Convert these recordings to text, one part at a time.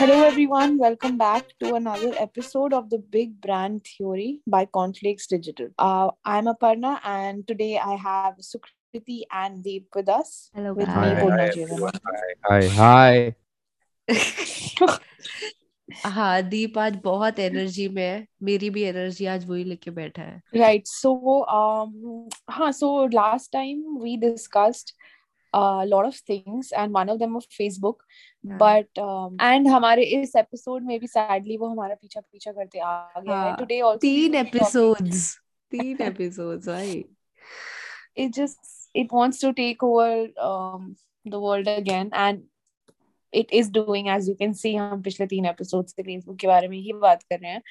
Hello, everyone. Welcome back to another episode of the Big Brand Theory by Conflicts Digital. Uh, I'm Aparna, and today I have Sukriti and Deep with us. Hello, With guys. me, Hi, Purna hi, Jeevan. हाय हाय हाँ दीप आज बहुत energy में है मेरी भी energy आज वही लेके बैठा है Right. So, um, huh, so last time we discussed a lot of things, and one of them was Facebook. हाँ. But um, and हमारे इस episode में भी sadly वो हमारा पीछा पीछा करते आ गया है. हाँ, Today also तीन एपिसोड्स तीन एपिसोड्स भाई it just it wants to take over um, the world again and it is doing as you can see हम पिछले तीन episodes से Facebook के बारे में ही बात कर रहे हैं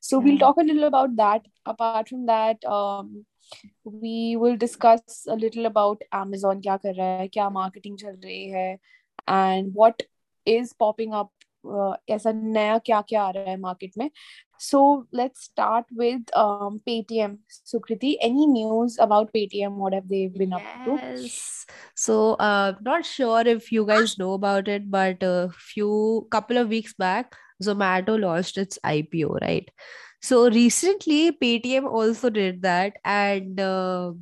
so yeah. we'll हाँ. talk a little about that apart from that um, we will discuss a little about Amazon क्या कर रहा है क्या marketing चल रही है and what is popping up uh, ऐसा नया क्या क्या आ रहा है market में so let's start with um, Paytm. Sukriti, any news about Paytm? What have they been up to? Yes. So, uh, not sure if you guys know about it, but a few couple of weeks back, Zomato launched its IPO, right? So recently, Paytm also did that, and uh,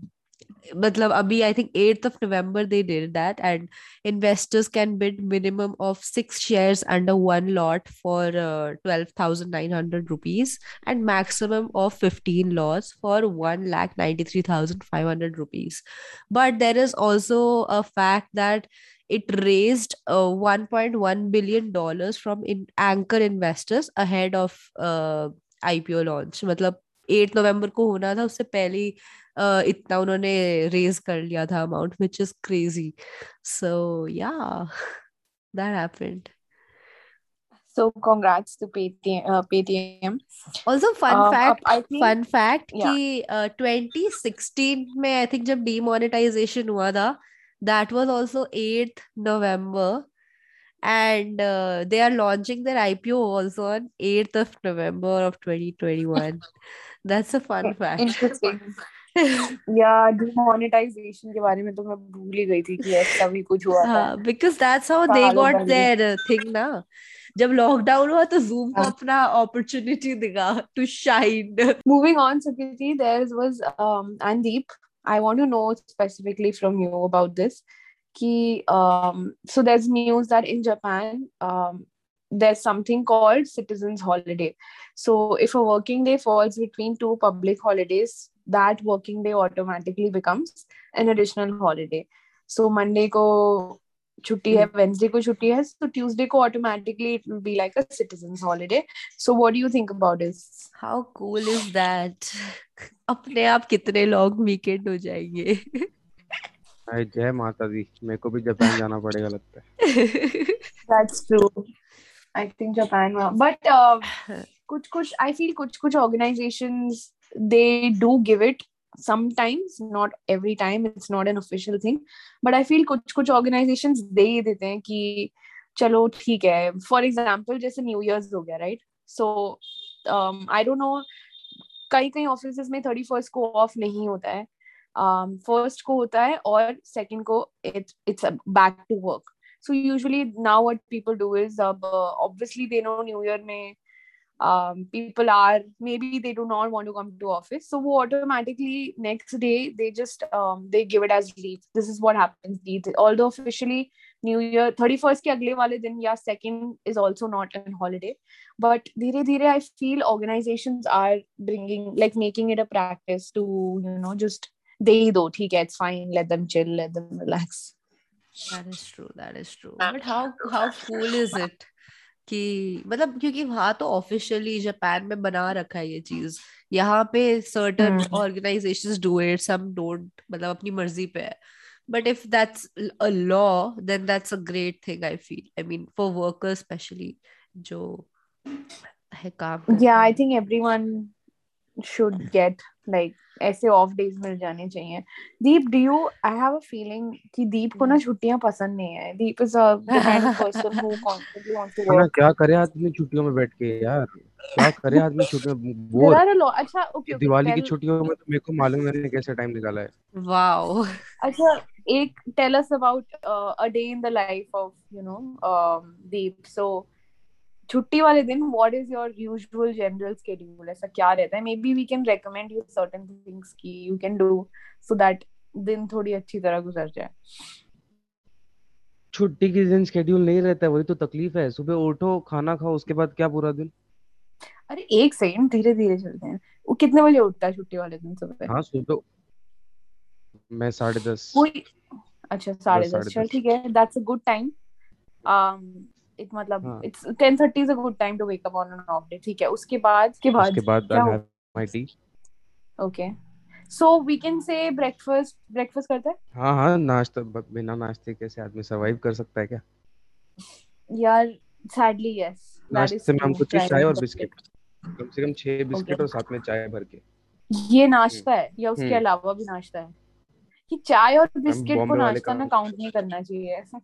मतलब अभी I think 8th of November they did that, and investors can bid minimum of six shares under one lot for uh, 12,900 rupees and maximum of 15 lots for 1 lakh 93,500 rupees. But there is also a fact that it raised uh, 1.1 billion dollars from in anchor investors ahead of uh, IPO launch. मतलब 8 नवंबर को होना था उससे पहले ही uh, इतना उन्होंने raise कर लिया था amount which is crazy. So yeah, that happened. So congrats to Paytm. Uh, Paytm. Also fun Um, fact, I think- fun fact yeah. कि uh, 2016 में I think जब demonetization हुआ था that was also 8th November and uh, they are launching their IPO also on 8th of November of 2021 that's a fun fact Interesting. Yeah, demonetization के बारे में तो मैं भूल ही गई थी कि ऐसा भी कुछ हुआ था. हाँ because that's how they सालों got पहले। their uh, thing ना जब लॉकडाउन हुआ तो Zoom को हाँ. अपना opportunity दिखा to shine Moving on, Sukriti, there was um, and Deep. I want to know specifically from you about this. Ki, um, so there's news that in Japan, um, there's something called citizens holiday. So if a working day falls between two public holidays, that working day automatically becomes an additional holiday. So Monday को छुट्टी है Wednesday को छुट्टी है so Tuesday को automatically it will be like a citizens holiday. So what do you think about this? How cool is that? अपने आप कितने लॉन्ग वीकेंड हो जाएँगे हाय जय माता दी मेरे को भी जापान जाना पड़ेगा लगता है. I think Japan will. But uh, kuch kuch, I feel kuch kuch organizations they do give it sometimes, not every time. It's not an official thing. But I feel kuch kuch organizations दे ही देते हैं कि चलो ठीक है. For example, जैसे New Year's हो गया, right? So um, I don't know. कई कई ऑफ़िस में थर्टी फ़र्स्ट को ऑफ़ नहीं होता है फ़र्स्ट को होता है और सेकंड को it's back to work so usually now what people do is uh, obviously they know new year may um, people are maybe they do not want to come to office so wo automatically next day they just um, they give it as leave this is what happens Leave. although officially new year 31st के अगले वाले दिन या second is also not an holiday but धीरे धीरे I feel organizations are bringing like making it a practice to you know just दे ही दो ठीक है it's fine let them chill let them relax that is true that is true but how how cool is it कि मतलब क्योंकि वहाँ तो ऑफिशियली जापान में बना रखा है ये चीज़। यहाँ पे certain organization do it some don't मतलब अपनी मर्ज़ी पे है। But if that's a law then that's a great thing I feel I mean for workers specially जो है काम या I think everyone should get like ऐसे ऑफ़ डेज़ मिल जाने चाहिए। Deep do you I have a feeling कि दीप को ना छुट्टियाँ पसंद नहीं है। Deep is a kind of person who constantly wants to work क्या करे आदमी छुट्टियों में बैठ के यार? क्या करे आदमी छुट्टियों में? बोर। अच्छा ओके ओके दिवाली की छुट्टियों में तो मेरे को मालूम है मैंने कैसे टाइम निकाला है। Wow. अच्छा एक tell us about a day in the life of you know Deep. So छुट्टी वाले दिन what is your usual general schedule ऐसा क्या रहता है? Maybe we can recommend you certain things की you can do so that दिन थोड़ी अच्छी तरह गुजर जाए। छुट्टी के दिन शेड्यूल नहीं रहता है वही तो तकलीफ़ है। सुबह उठो खाना खाओ उसके बाद क्या पूरा दिन? अरे एक सेकंड धीरे धीरे चलते हैं। वो कितने बजे उठता है छुट्टी वाले दिन सुबह? हाँ सुबह मैं साढ़े दस। कोई अच्छा साढ़े दस चल ठीक है that's a good time it मतलब it's 10:30 is a good time to wake up on an off day ठीक है? उसके बाद के बाद उसके बाद क्या I'll हो- have my tea. Okay so we can say breakfast breakfast करते हैं? हाँ हाँ नाश्ता बिना नाश्ते कैसे आदमी सरवाइव कर सकता है क्या? यार सैडली यस नाश्ते में हम कुछ चाय और बिस्किट कम से कम छह बिस्किट और साथ में चाय भर के। ये नाश्ता है या उसके हम्म। अलावा भी नाश्ता है। कि चाय और बिस्किट को नाश्ता ना काउंट नहीं करना चाहिए हम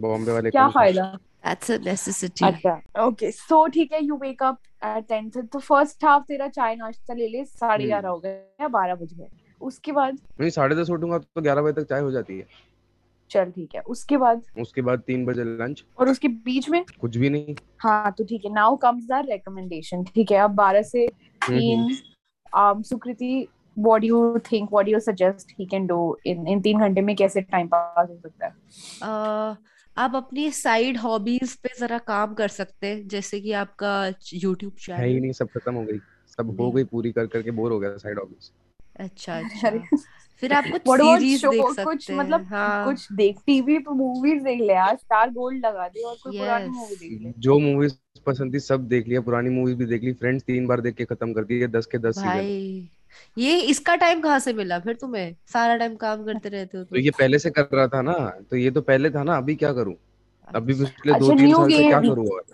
बॉम्बे वाले क्या फ़ायदा? That's a necessity. अच्छा ओके सो ठीक है you wake up at ten तो फ़र्स्ट हाफ़ तेरा चाय नाश्ता ले ले साढ़े हम्म। ग्यारह हो गए या बारह बज गए। उसके बाद? नहीं साढ़े दस उठूँगा तो ग्यारह बजे तक चाय हो जाती है। चल ठीक है उसके बाद? उसके बाद तीन बजे लंच और उसके बीच में? कुछ भी नहीं। हाँ तो ठीक है नाउ कम्स आवर रिकमेंडेशन ठीक है अब बारह से हम्म, तीन um, Sukriti what do you think what do you suggest he can do in in तीन घंटे में कैसे टाइम पास हो सकता है? अह, आप अपनी साइड हॉबीज पे जरा काम कर सकते हैं जैसे कि आपका यूट्यूब है ही चैनल नहीं सब खत्म हो गई। सब हो गई पूरी कर करके बोर हो गया साइड ऑफ़िस अच्छा अच्छा। फिर आप कुछ सीरीज़ देख कुछ सकते हैं। मतलब हाँ। कुछ देख टीवी पे मूवीज़ देख ले यार स्टार गोल्ड लगा दे और कोई पुरानी Yes. मूवी देख ले। जो मूवीज़ पसंद थी सब देख लिया पुरानी मूवीज़ भी देख ली फ्रेंड्स तीन बार देख के खत्म कर दिए दस के दस सीज़न भाई। ये इसका टाइम कहाँ से मिला? फिर तुम्हें सारा टाइम काम करते रहते हो तो ये पहले से कर रहा था ना तो ये तो पहले था ना अभी क्या करूँ? अभी पिछले अच्छा, दो तीन साल से क्या करूँ और?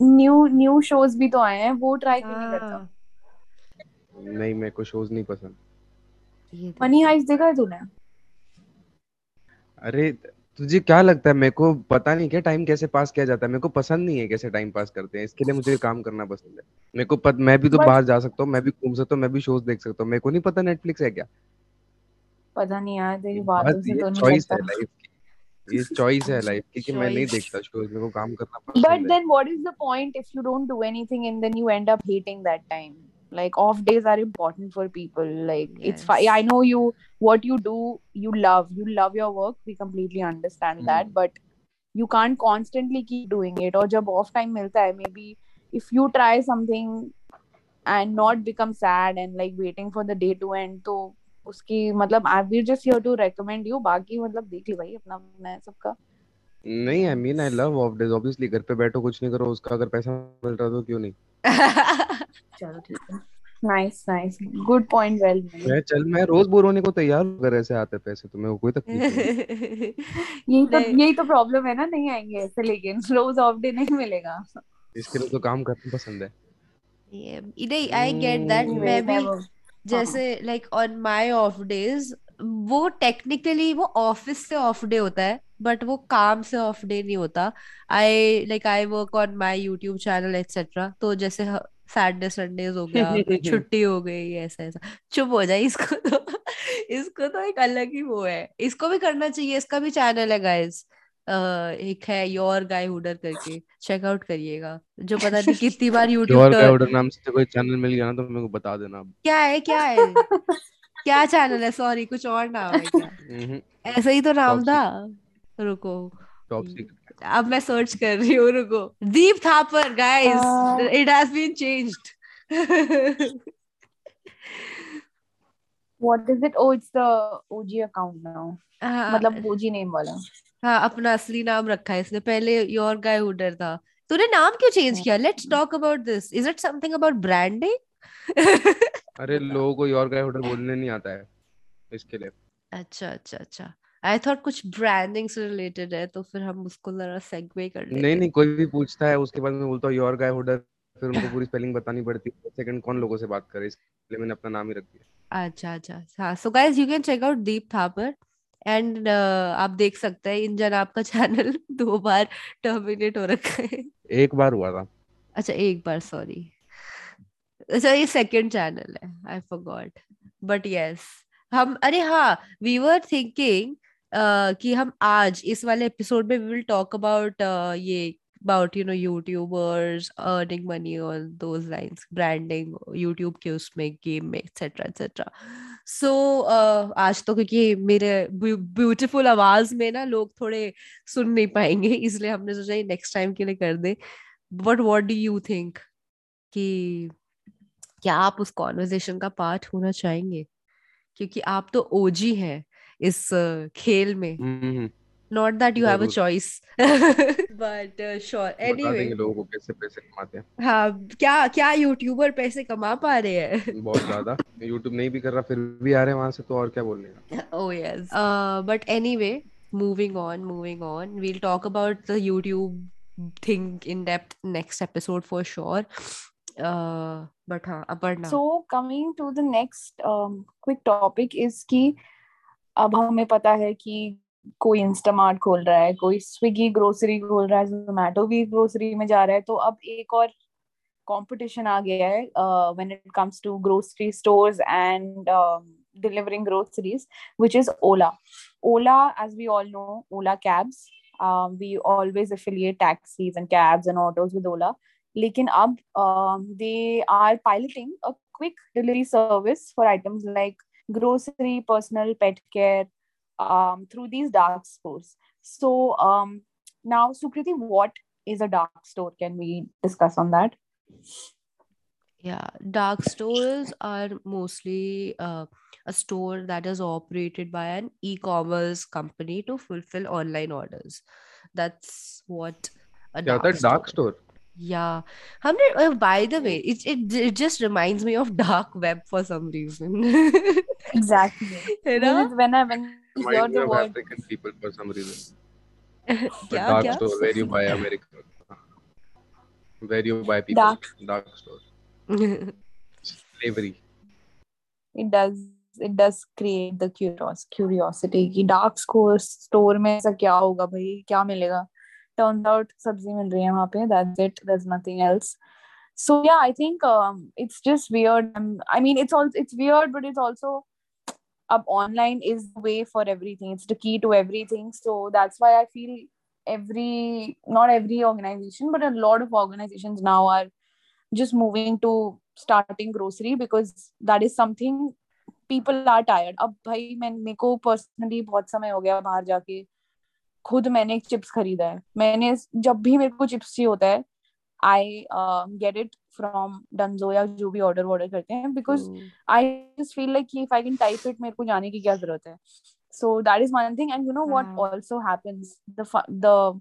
न्यू न्यू शोज़ भी तो आए हैं वो ट्राई क्यों नहीं करता? हाँ। नहीं मेरे को शोज़ नहीं पसंद। मनी हाइस्ट देखा है तूने? अरे तुझे क्या लगता है? मेरे को पता नहीं क्या टाइम कैसे पास किया जाता है? मेरे को पसंद नहीं है कैसे टाइम पास करते हैं। इसके लिए मुझे काम करना पसंद है। मेरे को पत, मैं भी तो बाहर जा सकता हूँ मैं भी घूम सकता हूँ मैं भी शोज़ देख सकता हूँ। मेरे को नहीं पता नेटफ्लिक्स है क्या? पता नहीं यार तेरी बात से तो नहीं लगता ये चॉइस है लाइफ की कि मैं नहीं देखता शोज़ मेरे को काम करना But पसंद है। then, what is the point if you don't do anything and then you end up hating that time? Like off days are important for people. Like yes. it's fine. I know you. What you do, you love. You love your work. We completely understand mm. that. Hmm. But you can't constantly keep doing it. और जब off time मिलता है, maybe if you try something and not become sad and like waiting for the day to end, तो उसकी मतलब I will just here to recommend you. बाकी मतलब देख ले भाई अपना अपना है सबका. नहीं I mean I love off days obviously घर पे बैठो कुछ नहीं करो उसका अगर पैसा मिल रहा तो क्यों नहीं चलो ठीक है। Nice nice good point well मैं चल मैं रोज बोर होने को तैयार हूँ अगर ऐसे आते पैसे तो मेरे को कोई तकलीफ़ यही तो यही तो प्रॉब्लम है ना नहीं आएँगे ऐसे लेकिन रोज ऑफ़ डे नहीं मिलेगा। इसके लिए तो काम करना पसंद है। नहीं आई गेट दैट. मैं भी जैसे like on my off days वो टेक्निकली वो ऑफ़िस से ऑफ़ डे होता है बट वो काम से ऑफ़ डे नहीं होता। I like I work on my YouTube channel etcetera तो जैसे सैटरडे संडेज हो गया छुट्टी हो गई ऐसा ऐसा। चुप हो जाए इसको तो। इसको तो एक अलग ही वो है। इसको भी करना चाहिए इसका भी चैनल है गाइस एक है योर गाय हुडर करके। चेकआउट करिएगा। जो पता नहीं कितनी बार यूट्यूब का ऑर्डर नाम से कोई चैनल मिल गया ना तो मेरे को बता देना क्या है क्या है? क्या चैनल है? सॉरी कुछ और नाम है क्या? ऐसा ही तो नाम था। रुको। टॉप सीक्रेट अब मैं सर्च कर रही हूँ रुको। Deep Thapar guys it has been changed what is it? Oh it's the OG account now. मतलब OG name वाला। हाँ अपना असली नाम रखा है इसने। पहले योर गाय हुडर था। तूने नाम क्यों चेंज किया? Let's talk about this is it something about branding अरे लोगों को योर गाय ऑर्डर बोलने नहीं आता है इसके लिए। अच्छा अच्छा अच्छा। आई थॉट कुछ ब्रांडिंग से रिलेटेड है तो फिर हम उसको जरा सेगवे कर लेते नहीं नहीं कोई भी पूछता है उसके बाद मैं बोलता हूँ योर गाय ऑर्डर फिर उनको पूरी स्पेलिंग बतानी पड़ती है। सेकंड कौन लोगों से बात करे? इसलिए मैंने अपना नाम ही रख दिया। अच्छा अच्छा हाँ so guys you can check out Deep Thapar and uh, आप देख सकते हैं इन जन आपका चैनल दो बार टर्मिनेट हो रखा है। एक बार हुआ था। अच्छा एक बार सॉरी अच्छा ये सेकंड चैनल है आई फॉरगॉट बट यस हम अरे हाँ वी वर थिंकिंग कि हम आज इस वाले एपिसोड में वी विल टॉक अबाउट ये about you know YouTubers earning money on those lines, branding YouTube के उसमें गेम में etc etc. सो so, uh, आज तो क्योंकि मेरे ब्यूटीफुल आवाज़ में ना लोग थोड़े सुन नहीं पाएँगे इसलिए हमने सोचा नेक्स्ट टाइम के लिए कर दे. But what do you think कि क्या आप उस कॉन्वर्जेशन का पार्ट होना चाहेंगे? क्योंकि आप तो ओजी हैं। इस खेल में। Not that you have a choice but sure anyway लोगों को कैसे पैसे कमाते हैं। हाँ क्या क्या यूट्यूबर पैसे कमा पा रहे हैं? बहुत ज़्यादा। यूट्यूब नहीं भी कर रहा फिर भी आ रहे हैं वहाँ से तो और क्या बोलने का ओ yes but anyway moving on moving on we talk about the YouTube think in depth next episode for sure but हाँ Aparna so coming to the next quick topic is की अब हमें पता है कि कोई इंस्टामार्ट खोल रहा है, कोई स्विगी ग्रोसरी खोल रहा है जोमेटो भी ग्रोसरी में जा रहा है तो अब एक और कंपटीशन आ गया है when it comes to grocery stores and delivering groceries which is Ola Ola as we all know Ola cabs we always affiliate taxis and cabs and autos with Ola लेकिन अब they are piloting a quick delivery service for items like grocery personal pet care um, through these dark stores. So um, now, Sukriti, what is a dark store? Can we discuss on that? Yeah, dark stores are mostly uh, a store that is operated by an e-commerce company to fulfill online orders. That's what a yeah, dark, dark store. Yeah, hundred. Uh, by the way, it, it it just reminds me of dark web for some reason. exactly. You know? When I when you're the word. African people for some reason. क्या dark क्या? store where you buy American. Where you buy people. Dark. Dark store. Slavery. It does. It does create the curios curiosity कि dark store store में ऐसा क्या होगा भाई क्या मिलेगा Turns out सब्ज़ी मिल रही है वहाँ पे that's it there's nothing else so yeah i think um, it's just weird i mean it's all it's weird but it's also up online is the way for everything it's the key to everything so that's why i feel every not every organization but a lot of organizations now are just moving to starting grocery because that is something people are tired अब भाई मैं मेरे को personally बहुत समय हो गया बाहर जाके खुद मैंने एक चिप्स खरीदा है। मैंने जब भी मेरे को चिप्स चाहिए होता है I get it from Dunzo या जो भी ऑर्डर वॉर्डर करते हैं because I just feel like if I can type it मेरे को जाने की क्या ज़रूरत है। So that is one thing and you know what also happens the the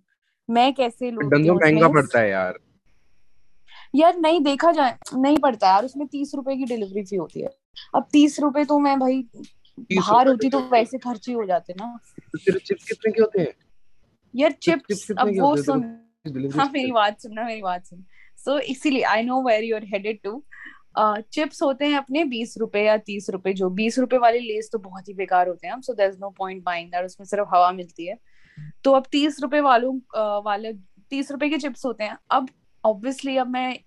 मैं कैसे डंजो महँगा पड़ता है यार। यार नहीं देखा जाए नहीं पड़ता यार उसमें तीस रुपए की डिलीवरी फ़ी होती है। अब तीस रुपए तो मैं भाई बाहर होती तो वैसे खर्च ही हो जाते ना। तो तेरे चिप्स कितने के होते हैं? यार चिप्स अब वो सुन हाँ मेरी बात सुनना मेरी बात सुन। सो इसीलिए I know where you are headed to chips होते हैं अपने बीस रुपए या तीस रुपए जो बीस रुपए वाले लेस तो बहुत ही बेकार होते हैं so there no point buying that उसमें सिर्फ़ हवा मिलती है। तो अब तीस रुपए वालों uh, वाले तीस रुपए के चिप्स होते हैं। अब ऑब्वियसली अब मैं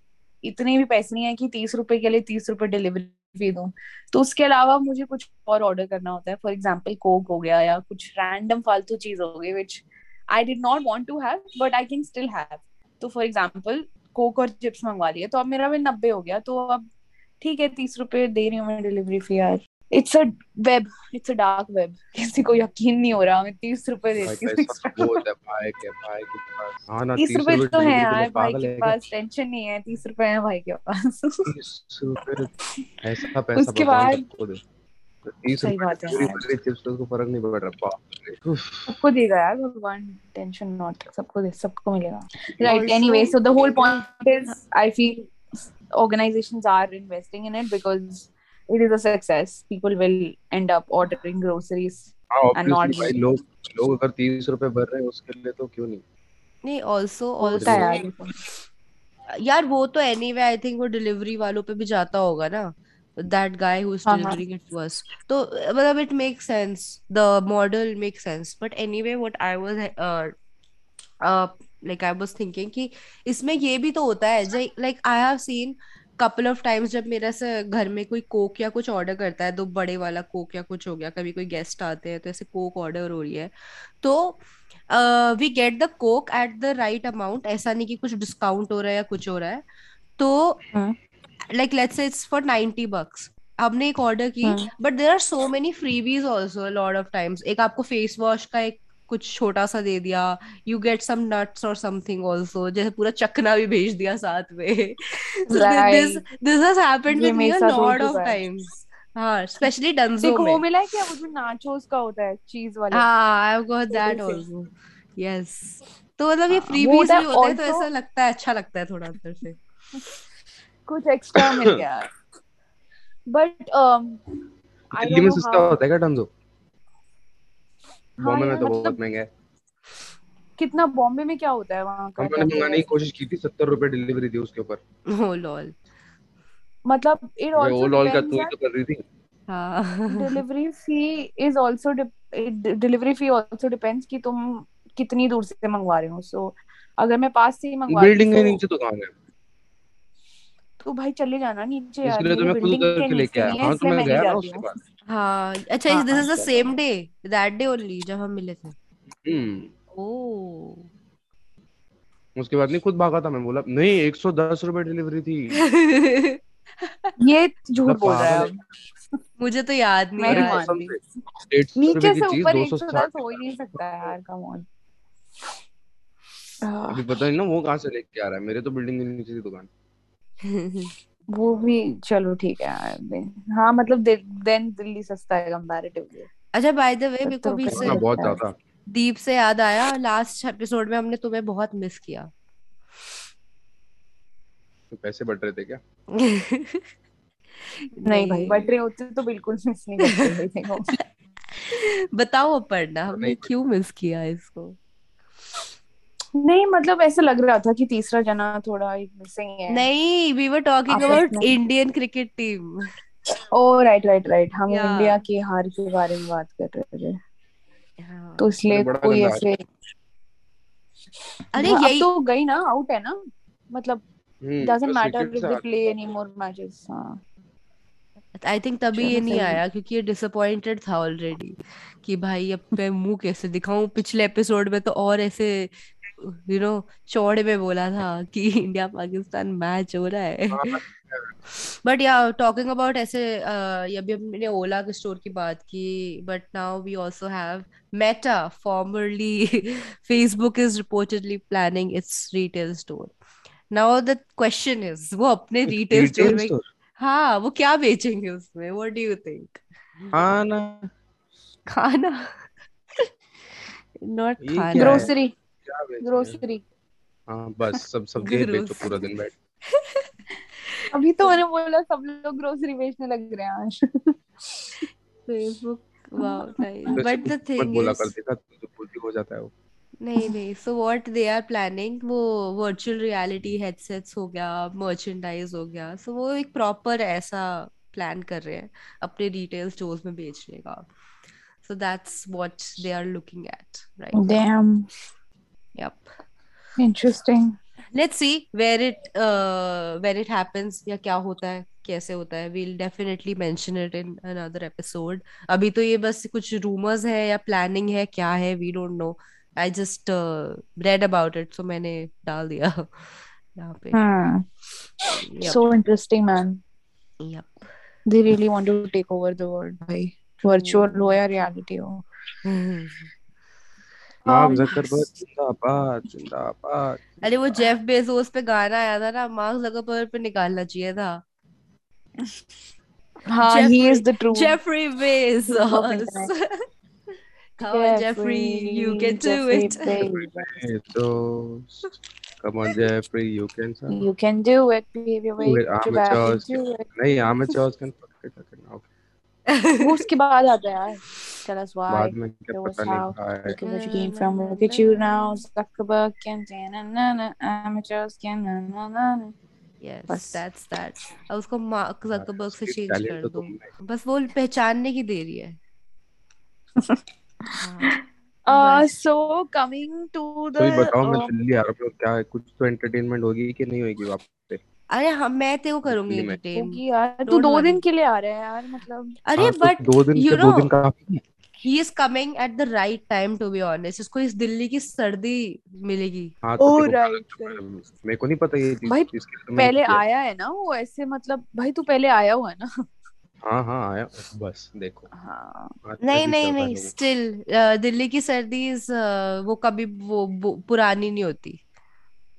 इतने भी पैसे नहीं है कि तीस रुपए के लिए तीस रुपए डिलीवरी फ़ी दूँ। तो उसके अलावा मुझे कुछ और ऑर्डर करना होता है फॉर एग्ज़ाम्पल कोक हो गया या कुछ रैंडम फालतू चीज़ हो गई which I did not want to have but I can still have तो फॉर एग्ज़ाम्पल कोक और चिप्स मंगवा लिए तो अब मेरा बिल नब्बे हो गया तो अब ठीक है तीस रुपए दे रही हूँ मैं डिलीवरी फ़ी यार। It's a web it's a dark web किसी को यकीन नहीं हो रहा मैं तीस रुपए देती हूँ हाँ तीस रुपए तो है यार भाई के पास टेंशन नहीं है तीस रुपए है भाई के पास। उसके बाद सही बात है फ़र्क नहीं पड़ रहा। सबको देगा यार भगवान टेंशन नॉट सबको सबको मिलेगा। Right anyway so the whole point is I feel organizations are investing in it because it is a success. People will end up ordering groceries and not भाई लोग लोग अगर तीस रुपए भर रहे हैं उसके लिए तो क्यों नहीं? नहीं ऑल्सो यार। वो तो एनीवे आई थिंक वो डिलीवरी वालों पे भी जाता होगा ना। That guy who's delivering it to us so well, it makes sense. The model makes sense. But anyway what i was uh, uh like i was thinking कि इसमें ये भी तो होता है like I have seen couple of times जब मेरे से घर में कोई कोक या कुछ ऑर्डर करता है तो बड़े वाला कोक या कुछ हो गया कभी कोई गेस्ट आते हैं तो ऐसे कोक ऑर्डर हो रही है। तो we get the coke at the right amount ऐसा नहीं कि कुछ डिस्काउंट हो रहा है या कुछ हो रहा है। तो like let's say it's for 90 bucks हमने एक ऑर्डर की but there are so many freebies also lot of times एक आपको फेस वॉश का एक कुछ छोटा सा दे दिया यू गेट सम नट्स और समथिंग आल्सो जैसे पूरा चखना भी भेज दिया साथ में। This this has happened with me a lot of times हाँ स्पेशली डंजो में वो मिला है क्या? वो जो नाचोस का होता है चीज़ वाला। हाँ I have got that also yes तो मतलब ये फ्री हाँ, भी होते हैं तो ऐसा लगता है अच्छा लगता है थोड़ा अंदर से। कुछ एक्स्ट्रा मिल गया। बट um दिल्ली में सस्ता होता है क्या डंजो बॉम्बे में तो मतलब बहुत महँगा है। कितना बॉम्बे में क्या होता है वहाँ का? हमने मंगाने की कोशिश की थी 70 रुपए डिलीवरी दी उसके ऊपर। ओ लॉल। मतलब इट आल्सो वो लॉल का तू ही तो कर रही थी। Delivery fee is also delivery fee also depends कि तुम कितनी दूर से मंगवा रहे हो। सो अगर मैं पास से ही मंगवा बिल्डिंग के नीचे दुकान है तो भाई चले जाना नीचे यार इसलिए तो मैं खुद करके लेके आया हाँ तो मैं गया ना उसके बाद हाँ अच्छा this is the same day that day only जब हम मिले थे। हम्म। ओ उसके बाद नहीं खुद भागा था मैं बोला नहीं 110 रुपए डिलीवरी थी। ये झूठ बोल रहा है मुझे तो याद नहीं है। नीचे से ऊपर 110 हो ही नहीं सकता यार कम ऑन अभी पता नहीं ना वो कहाँ से लेके आ रहा है? मेरे तो बिल्डिंग के नीचे की दुकान। वो भी चलो ठीक है हाँ मतलब देन दिल्ली सस्ता है कंपैरेटिवली अच्छा बाय द वे मेरे को भी से बहुत ज़्यादा। दीप से याद आया लास्ट एपिसोड में हमने तुम्हें बहुत मिस किया। तो पैसे बढ़ रहे थे क्या? नहीं भाई बढ़ रहे होते तो बिल्कुल मिस नहीं करते बताओ पढ़ना हमने क्यों मिस किया इसको? नहीं मतलब ऐसा लग रहा था कि तीसरा जना थोड़ा मिसिंग है। नहीं we were talking about Indian cricket team oh right right right हम इंडिया की हार के बारे में बात कर रहे थे। हाँ। तो इसलिए कोई ऐसे अरे हाँ, यही तो गई ना आउट है ना। मतलब doesn't matter if they play any more matches हाँ। आई थिंक तभी ये नहीं आया क्योंकि ये डिसअपॉइंटेड था ऑलरेडी कि भाई अब मैं मुँह कैसे दिखाऊँ? पिछले एपिसोड में तो और ऐसे यू नो चौड़े में बोला था कि इंडिया पाकिस्तान मैच हो रहा है। बट या टॉकिंग अबाउट ऐसे अभी हमने ओला के स्टोर की बात की but now we also have Meta formerly Facebook is reportedly planning its retail store now the question is वो अपने रिटेल स्टोर में हाँ वो क्या बेचेंगे उसमें? व्हाट डू यू थिंक खाना। खाना? नॉट खाना। ग्रोसरी ग्रोसरी हाँ? बस सब सब बेचो पूरा दिन बैठ अभी तो मैंने बोला सब लोग ग्रोसरी बेचने लग रहे हैं आज। Facebook wow nice but the thing बोला करते था तो पूरी हो जाता है वो। नहीं नहीं so what they are planning वो वर्चुअल रियलिटी हेडसेट्स हो गया मर्चेंडाइज हो गया सो so, वो एक प्रॉपर ऐसा प्लान कर रहे हैं अपने रिटेल स्टोर्स में बेचने का। So that's what they are looking at right damn Yep. Interesting. Let's see where it uh when it happens या क्या होता है कैसे होता है we'll definitely mention it in another episode अभी तो ये बस कुछ rumors है या planning है क्या है we don't know I just uh, read about it so मैंने डाल दिया यहाँ पे hmm. yep. so interesting man yep they really want to take over the world भाई virtual हो या reality हो मार्क जकरबर्ग जिंदाबाद जिंदाबाद अरे वो जेफ बेजोस पे गाना आया था ना मार्क जकरबर्ग पे निकालना चाहिए था हाँ he is the true Jeffrey Bezos Come on, Jeffrey, you can do it. Come on, Jeffrey, you can. Son. You can do it. Behave your way to back into it. नहीं, amateurs can fuck it. Okay, वो उसके बाद आता है यार tell us why बाद में क्या पता नहीं look at where you came from look at you now Zuckerberg and na na na amateurs can na na na yes बस that's that अब उसको मार्क जकरबर्ग से चेंज कर दो बस वो पहचानने की देरी है uh, so coming to the तो बताओ मैं दिल्ली आ रहा हूँ क्या कुछ तो एंटरटेनमेंट होगी कि नहीं होगी पे अरे हम मैं तेरे को करूँगी एंटरटेन यार तू दो वरी दिन के लिए आ रहा है यार मतलब। अरे हाँ तो बट दो दिन यू नो दिन काफ़ी है। He is coming at the right time to be honest इसको इस दिल्ली की सर्दी मिलेगी। हाँ तो ओ तेरे राइट पता राइट है, मेरे को नहीं पता ये चीज़ भाई तो पहले आया है ना वो ऐसे मतलब भाई तू पहले आया हुआ है ना? हाँ हाँ आया बस देखो। हाँ। नहीं नहीं नहीं स्टिल दिल्ली की सर्दी uh, वो कभी वो पुरानी नहीं होती।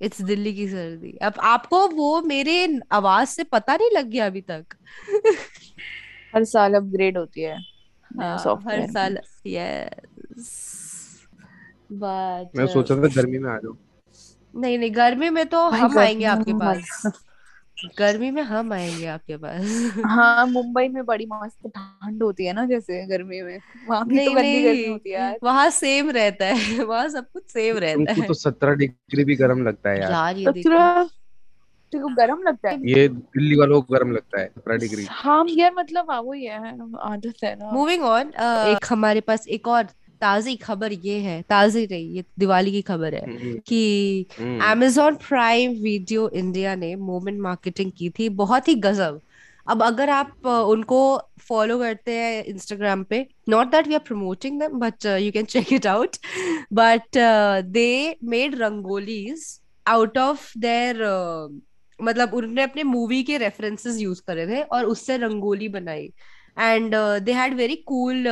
इट्स दिल्ली की सर्दी। अब आपको वो मेरे आवाज़ से पता नहीं लग गया अभी तक। हर साल अपग्रेड होती है। नया हाँ हर सॉफ्टवेयर साल यस बट मैं सोचा था गर्मी में आ जाओ नहीं नहीं गर्मी में तो हम आएँगे आपके पास। गर्मी में हम आएँगे आपके पास। हाँ मुंबई में बड़ी मस्त ठंड होती है ना जैसे गर्मी में। वहाँ भी तो नहीं गंदी गर्मी होती है यार। वहाँ सेम रहता है वहाँ सब कुछ सेम रहता है। तो सत्रह डिग्री भी गर्म लगता है यार। यार ये तो तेरे को गर्म लगता है। ये दिल्ली वालों को गर्म लगता है सत्रह डिग्री। हाँ यार मतलब हाँ वही है आदत है ना। मूविंग ऑन एक हमारे पास एक और ताजी खबर ये है ताजी नहीं ये दिवाली की खबर है हम्म कि हम्म। Amazon प्राइम वीडियो इंडिया ने मोमेंट मार्केटिंग की थी बहुत ही गजब। अब अगर आप उनको फॉलो करते हैं इंस्टाग्राम पे not that we are promoting them but you can check it out but they made rangolis out of their मतलब उन्होंने अपने मूवी के रेफरेंसेस यूज़ करे थे और उससे रंगोली बनाई। And they had very cool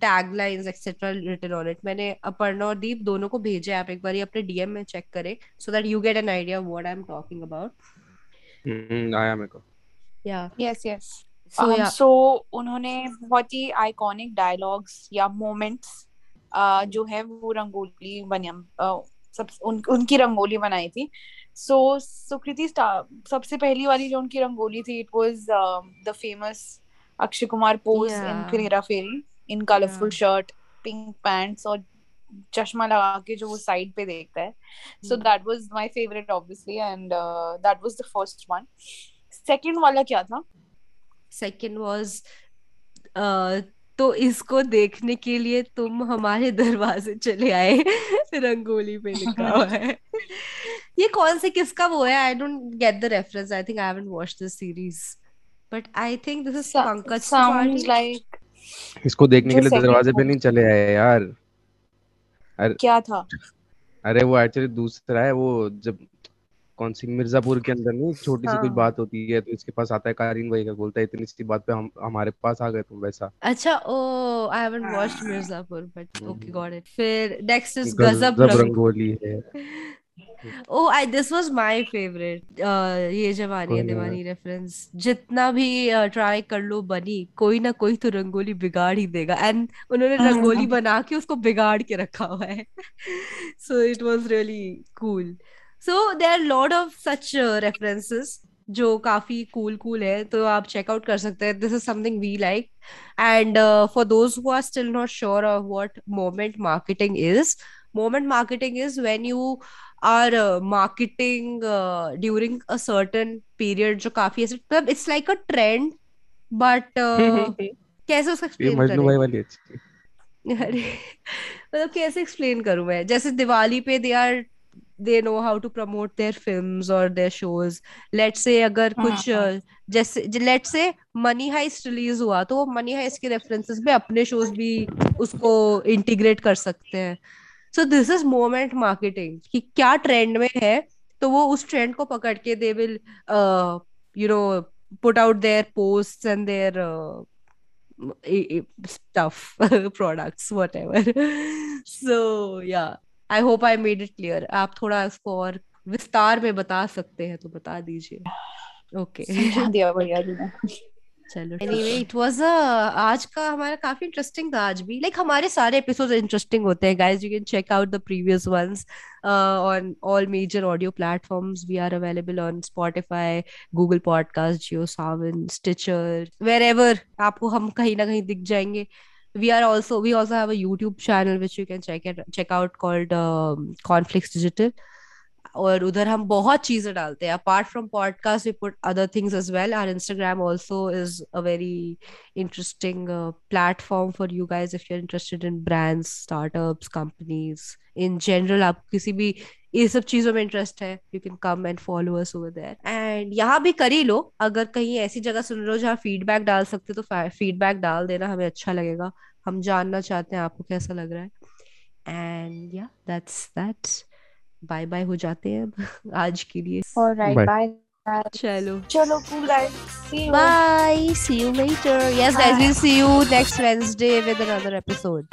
tag lines etcetera written on it मैंने अपर्णा और दीप दोनों को भेजा है आप एक बार अपने डीएम में चेक करें so that you get an idea what I am talking about hmm, आया मेरे को। या यस यस सो सो उन्होंने बहुत ही आइकॉनिक डायलॉग्स या मोमेंट्स जो है वो रंगोली बनिया अ, सब उन, उनकी रंगोली बनाई थी। सो सुकृति सबसे पहली वाली जो उनकी रंगोली थी it was the famous Akshay Kumar pose in Hera Pheri in colourful shirt pink pants और चश्मा लगा के जो वो साइड पे देखता है। So that was my favourite obviously and that was the first one second वाला क्या था? सेकंड वाज तो इसको देखने के लिए तुम हमारे दरवाजे चले आए रंगोली पे लिखा हुआ है। ये कौन से किसका वो है? I don't get the reference I think I haven't watched this series but I think this is Pankaj sounds like इसको देखने के लिए दरवाजे पे नहीं चले आए यार। अरे क्या था? अरे वो एक्चुअली दूसरा है वो जब कौन सी मिर्जापुर के अंदर नहीं छोटी सी कोई हाँ। बात होती है तो इसके पास आता है कारीन भाई का बोलता है इतनी सी बात पे हम हमारे पास आ गए तुम वैसा। अच्छा ओ आई हैवंट वॉच्ड हाँ। Mirzapur but okay got it फिर नेक्स्ट इज़ गजब गजब रंगोली है। ओ I this was my favourite Yeh Jawaani Hai Deewani reference जितना भी ट्राई कर लो बनी कोई ना कोई तो रंगोली बिगाड़ ही देगा। एंड उन्होंने रंगोली बना के उसको बिगाड़ के रखा हुआ है। So it was really cool so there are lot of such references जो काफ़ी कूल कूल है। तो आप चेकआउट कर सकते हैं। This is something we like and for those who are still not sure of what moment marketing is moment marketing is when you are marketing during a certain period जो काफ़ी ऐसे मतलब it's like a trend but कैसे उसका explain करूँ? मतलब कैसे explain करूँ मैं? जैसे दिवाली पे they are they know how to promote their film और देयर शोज़ लेट से अगर कुछ uh, जैसे लेट से मनी हाइस रिलीज़ हुआ तो वो मनी हाइस के रेफरेंसेस में अपने शोज़ भी उसको इंटीग्रेट कर सकते हैं। So this is moment marketing कि क्या ट्रेंड में है तो वो उस ट्रेंड को पकड़ के they will you know put out their post and their stuff, products, whatever. So, yeah. I hope i made it clear. आप थोड़ा इसको और विस्तार में बता सकते हैं तो बता दीजिए। ओके समझा दिया भैया जी चलो एनीवे इट वाज आज का हमारा काफ़ी इंटरेस्टिंग था आज भी। लाइक like, हमारे सारे एपिसोड इंटरेस्टिंग होते हैं guys you can check out the previous ones on all major audio platforms we are available on Spotify Google podcast Jio Saavn Stitcher where आपको हम कहीं ना कहीं दिख जाएँगे। We are also we also have a youtube channel which you can check it check out called um, conflicts digital. और उधर हम बहुत चीज़ें डालते हैं। Apart from podcast we put other things as well our Instagram also is a very interesting platform for you guys if you are interested in brands startups companies in general आप किसी भी, ये सब चीज़ों में इंटरेस्ट है you can come and follow us over there and यहाँ भी कर ही लो। अगर कहीं ऐसी जगह सुन रहे हो जहाँ फीडबैक डाल सकते हो तो फीडबैक डाल देना, हमें अच्छा लगेगा। हम जानना चाहते हैं आपको कैसा लग रहा है। एंड या दैट्स दैट्स बाय बाय हो जाते हैं अब आज के लिए। चलो। चलो bye see you later yes guys we see you next Wednesday with another episode